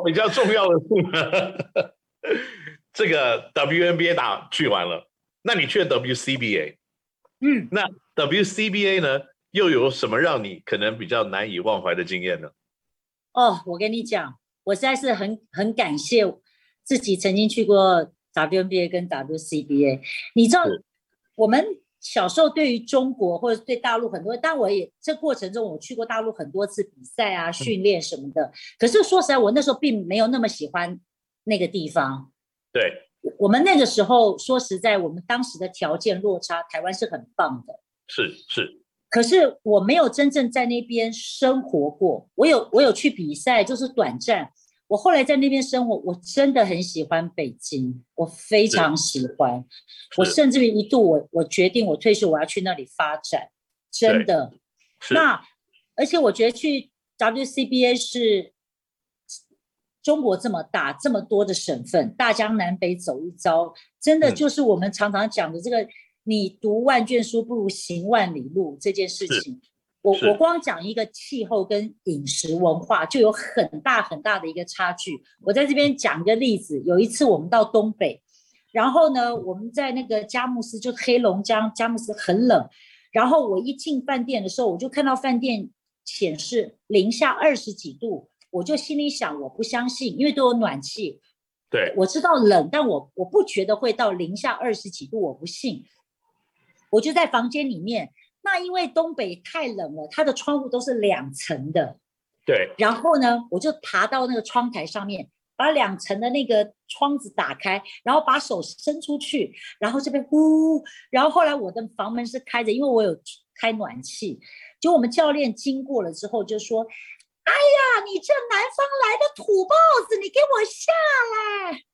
后 比较重要的是，这个 WNBA 打去完了，那你去了 WCBA，嗯，那 WCBA 呢，又有什么让你可能比较难以忘怀的经验呢？哦，我跟你讲，我实在是很很感谢自己曾经去过 WNBA 跟 WCBA。你知道，我们小时候对于中国或者对大陆很多，但我也这过程中我去过大陆很多次比赛啊、训练什么的。嗯、可是说实在，我那时候并没有那么喜欢那个地方。对，我们那个时候说实在，我们当时的条件落差，台湾是很棒的。是是。可是我没有真正在那边生活过，我有我有去比赛，就是短暂。我后来在那边生活，我真的很喜欢北京，我非常喜欢。我甚至于一度我我决定我退休我要去那里发展，真的。那而且我觉得去 WCBA 是中国这么大，这么多的省份，大江南北走一遭，真的就是我们常常讲的这个。你读万卷书不如行万里路这件事情，我我光讲一个气候跟饮食文化就有很大很大的一个差距。我在这边讲一个例子，有一次我们到东北，然后呢，我们在那个佳木斯，就黑龙江佳木斯很冷，然后我一进饭店的时候，我就看到饭店显示零下二十几度，我就心里想，我不相信，因为都有暖气，对，我知道冷，但我我不觉得会到零下二十几度，我不信。我就在房间里面，那因为东北太冷了，它的窗户都是两层的，对。然后呢，我就爬到那个窗台上面，把两层的那个窗子打开，然后把手伸出去，然后这边呼，然后后来我的房门是开着，因为我有开暖气。就我们教练经过了之后就说：“哎呀，你这南方来的土包子，你给我下来！”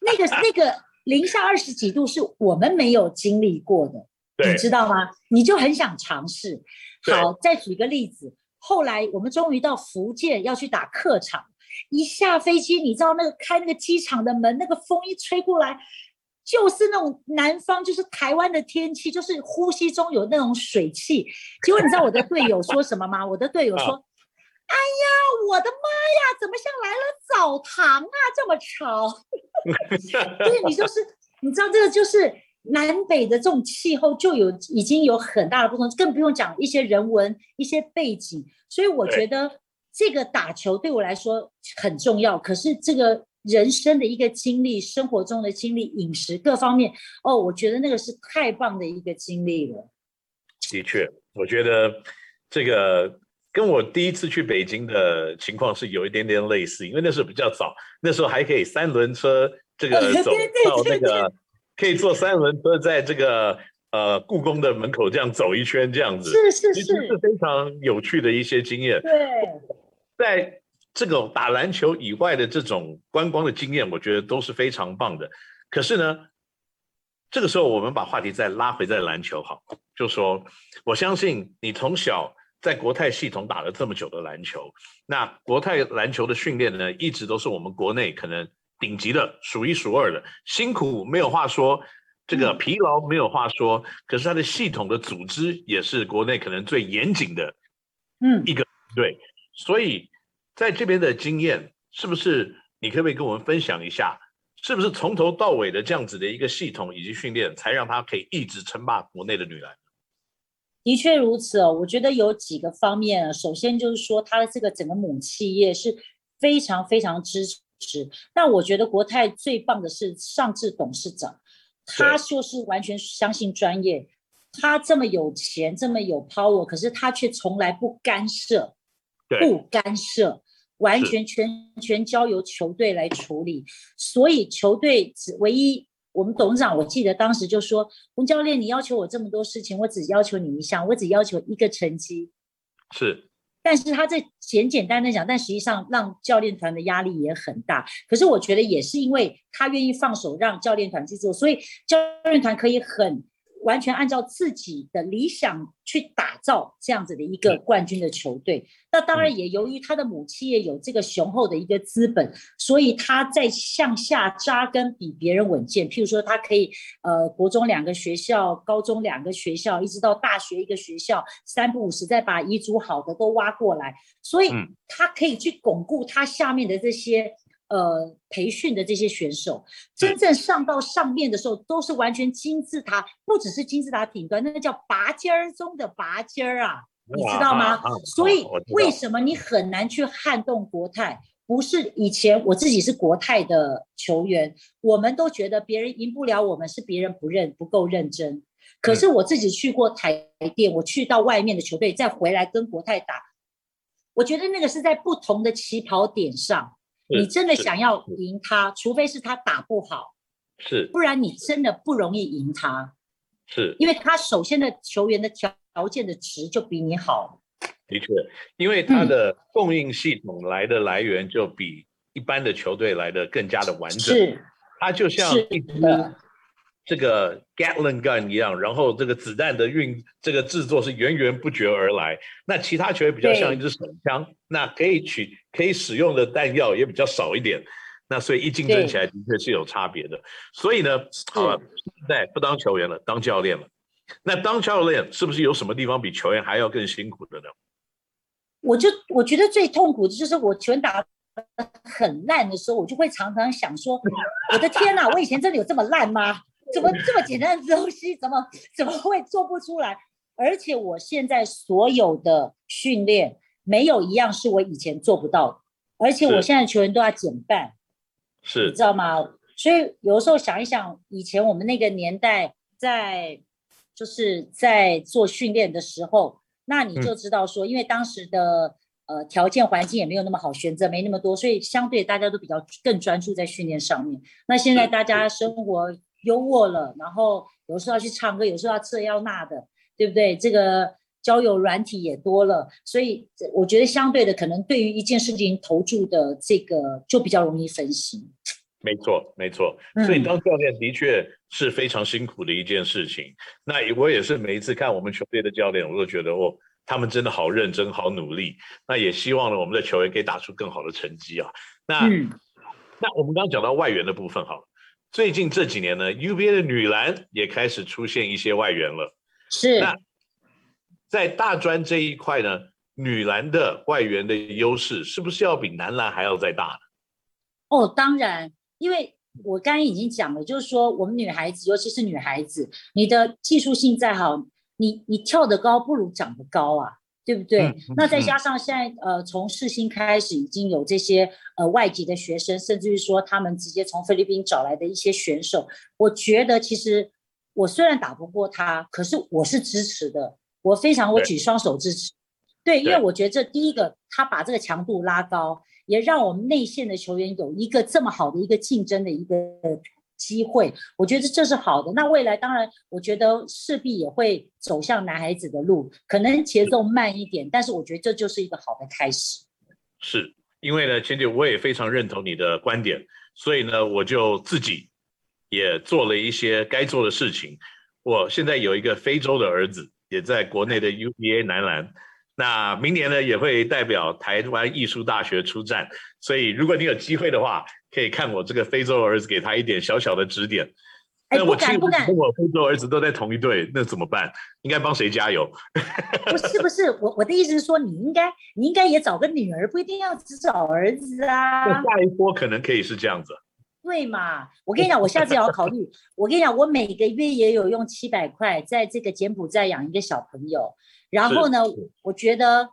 那个那个。零下二十几度是我们没有经历过的，你知道吗？你就很想尝试。好，再举个例子，后来我们终于到福建要去打客场，一下飞机，你知道那个开那个机场的门，那个风一吹过来，就是那种南方，就是台湾的天气，就是呼吸中有那种水汽。结果你知道我的队友说什么吗？我的队友说：“哎呀，我的妈呀，怎么像来了澡堂啊，这么潮。”对，你就是，你知道这个就是南北的这种气候就有已经有很大的不同，更不用讲一些人文、一些背景。所以我觉得这个打球对我来说很重要。可是这个人生的一个经历、生活中的经历、饮食各方面，哦，我觉得那个是太棒的一个经历了。的确，我觉得这个。跟我第一次去北京的情况是有一点点类似，因为那时候比较早，那时候还可以三轮车这个走到那个，可以坐三轮车在这个呃故宫的门口这样走一圈这样子，是是是，是非常有趣的一些经验。对，在这个打篮球以外的这种观光的经验，我觉得都是非常棒的。可是呢，这个时候我们把话题再拉回在篮球好，就说我相信你从小。在国泰系统打了这么久的篮球，那国泰篮球的训练呢，一直都是我们国内可能顶级的，数一数二的，辛苦没有话说，这个疲劳没有话说，嗯、可是它的系统的组织也是国内可能最严谨的，嗯，一个对，所以在这边的经验，是不是你可不可以跟我们分享一下，是不是从头到尾的这样子的一个系统以及训练，才让他可以一直称霸国内的女篮？的确如此哦，我觉得有几个方面啊。首先就是说，它的这个整个母企业是非常非常支持。但我觉得国泰最棒的是尚志董事长，他就是完全相信专业。他这么有钱，这么有 power，可是他却从来不干涉，不干涉，完全全全交由球队来处理。所以球队只唯一。我们董事长，我记得当时就说：“洪教练，你要求我这么多事情，我只要求你一项，我只要求一个成绩。”是，但是他这简简单单讲，但实际上让教练团的压力也很大。可是我觉得也是因为他愿意放手让教练团去做，所以教练团可以很完全按照自己的理想去打造这样子的一个冠军的球队。那当然也由于他的母企业有这个雄厚的一个资本，所以他在向下扎根比别人稳健。譬如说，他可以呃，国中两个学校，高中两个学校，一直到大学一个学校，三不五时再把遗嘱好的都挖过来，所以他可以去巩固他下面的这些。呃，培训的这些选手，真正上到上面的时候，都是完全金字塔，不只是金字塔顶端，那个叫拔尖儿中的拔尖儿啊，你知道吗？所以为什么你很难去撼动国泰？不是以前我自己是国泰的球员，我们都觉得别人赢不了我们，是别人不认不够认真。可是我自己去过台电，我去到外面的球队，再回来跟国泰打，我觉得那个是在不同的起跑点上。你真的想要赢他，除非是他打不好，是，不然你真的不容易赢他，是，因为他首先的球员的条条件的值就比你好。的确，因为他的供应系统来的来源就比一般的球队来的更加的完整，是，他就像一支这个 Gatling gun 一样，然后这个子弹的运这个制作是源源不绝而来。那其他球员比较像一支手枪，那可以取可以使用的弹药也比较少一点。那所以一竞争起来的确是有差别的。所以呢，好了，现在不当球员了，当教练了。那当教练是不是有什么地方比球员还要更辛苦的呢？我就我觉得最痛苦的就是我球打很烂的时候，我就会常常想说：我的天哪，我以前真的有这么烂吗？怎么这么简单的东西，怎么怎么会做不出来？而且我现在所有的训练，没有一样是我以前做不到的。而且我现在球员都要减半，是，你知道吗？所以有的时候想一想，以前我们那个年代在就是在做训练的时候，那你就知道说，因为当时的呃条件环境也没有那么好，选择没那么多，所以相对大家都比较更专注在训练上面。那现在大家生活。优渥了，然后有时候要去唱歌，有时候要这要那的，对不对？这个交友软体也多了，所以我觉得相对的，可能对于一件事情投注的这个就比较容易分心。没错，没错。所以当教练的确是非常辛苦的一件事情。嗯、那我也是每一次看我们球队的教练，我都觉得哦，他们真的好认真，好努力。那也希望呢，我们的球员可以打出更好的成绩啊。那、嗯、那我们刚刚讲到外援的部分，好了。最近这几年呢，UBA 的女篮也开始出现一些外援了。是。那在大专这一块呢，女篮的外援的优势是不是要比男篮还要再大呢？哦，当然，因为我刚刚已经讲了，就是说我们女孩子，尤其是女孩子，你的技术性再好，你你跳得高不如长得高啊。对不对？那再加上现在，呃，从世新开始已经有这些呃外籍的学生，甚至于说他们直接从菲律宾找来的一些选手，我觉得其实我虽然打不过他，可是我是支持的，我非常我举双手支持。对，对，因为我觉得这第一个，他把这个强度拉高，也让我们内线的球员有一个这么好的一个竞争的一个。机会，我觉得这是好的。那未来当然，我觉得势必也会走向男孩子的路，可能节奏慢一点，但是我觉得这就是一个好的开始。是因为呢，千姐我也非常认同你的观点，所以呢，我就自己也做了一些该做的事情。我现在有一个非洲的儿子，也在国内的 UBA 男篮。那明年呢，也会代表台湾艺术大学出战，所以如果你有机会的话，可以看我这个非洲儿子，给他一点小小的指点。那我亲我跟我非洲儿子都在同一队，那怎么办？应该帮谁加油？不是不是，我我的意思是说，你应该你应该也找个女儿，不一定要只找儿子啊。那下一波可能可以是这样子。对嘛？我跟你讲，我下次也要考虑。我跟你讲，我每个月也有用七百块在这个柬埔寨养一个小朋友。然后呢，我觉得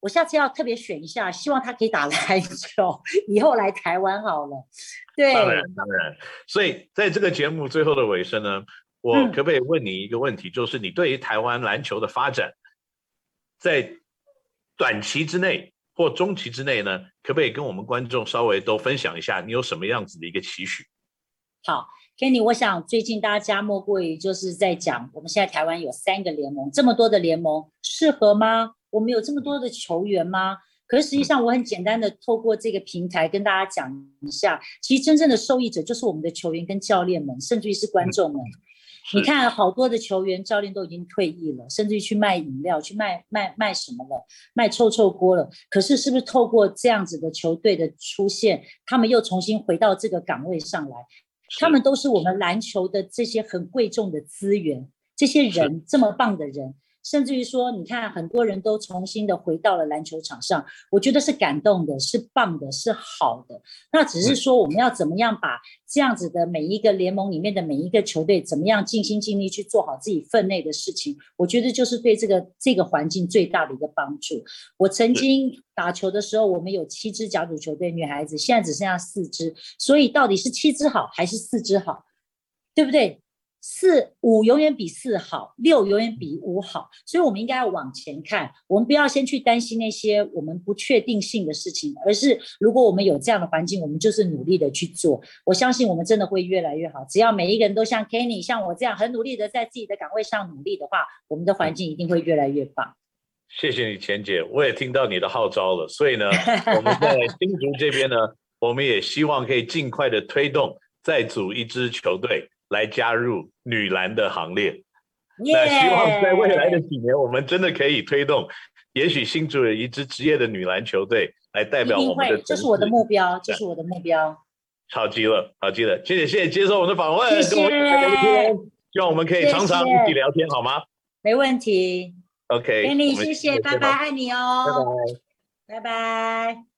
我下次要特别选一下，希望他可以打篮球，以后来台湾好了。对，当然当然。所以在这个节目最后的尾声呢，我可不可以问你一个问题，嗯、就是你对于台湾篮球的发展，在短期之内或中期之内呢，可不可以跟我们观众稍微都分享一下，你有什么样子的一个期许？好。Kenny，我想最近大家莫过于就是在讲，我们现在台湾有三个联盟，这么多的联盟适合吗？我们有这么多的球员吗？可是实际上，我很简单的透过这个平台跟大家讲一下，其实真正的受益者就是我们的球员跟教练们，甚至于是观众们。你看，好多的球员、教练都已经退役了，甚至于去卖饮料、去卖卖卖什么了，卖臭臭锅了。可是，是不是透过这样子的球队的出现，他们又重新回到这个岗位上来？他们都是我们篮球的这些很贵重的资源，这些人这么棒的人。甚至于说，你看很多人都重新的回到了篮球场上，我觉得是感动的，是棒的，是好的。那只是说，我们要怎么样把这样子的每一个联盟里面的每一个球队，怎么样尽心尽力去做好自己分内的事情？我觉得就是对这个这个环境最大的一个帮助。我曾经打球的时候，我们有七支甲组球队女孩子，现在只剩下四支，所以到底是七支好还是四支好，对不对？四五永远比四好，六永远比五好，所以我们应该要往前看。我们不要先去担心那些我们不确定性的事情，而是如果我们有这样的环境，我们就是努力的去做。我相信我们真的会越来越好。只要每一个人都像 Kenny、像我这样很努力的在自己的岗位上努力的话，我们的环境一定会越来越棒。谢谢你，钱姐，我也听到你的号召了。所以呢，我们在新竹这边呢，我们也希望可以尽快的推动，再组一支球队。来加入女篮的行列!那希望在未来的几年，我们真的可以推动，也许新竹有一支职业的女篮球队来代表我们的，这是我的目标，这是我的目标。好极了，好极了，谢谢谢谢接受我们的访问，谢谢跟我们聊天，希望我们可以常常一起聊天，好吗？没问题。OK，给你谢谢，拜拜，爱你哦，拜拜，拜拜。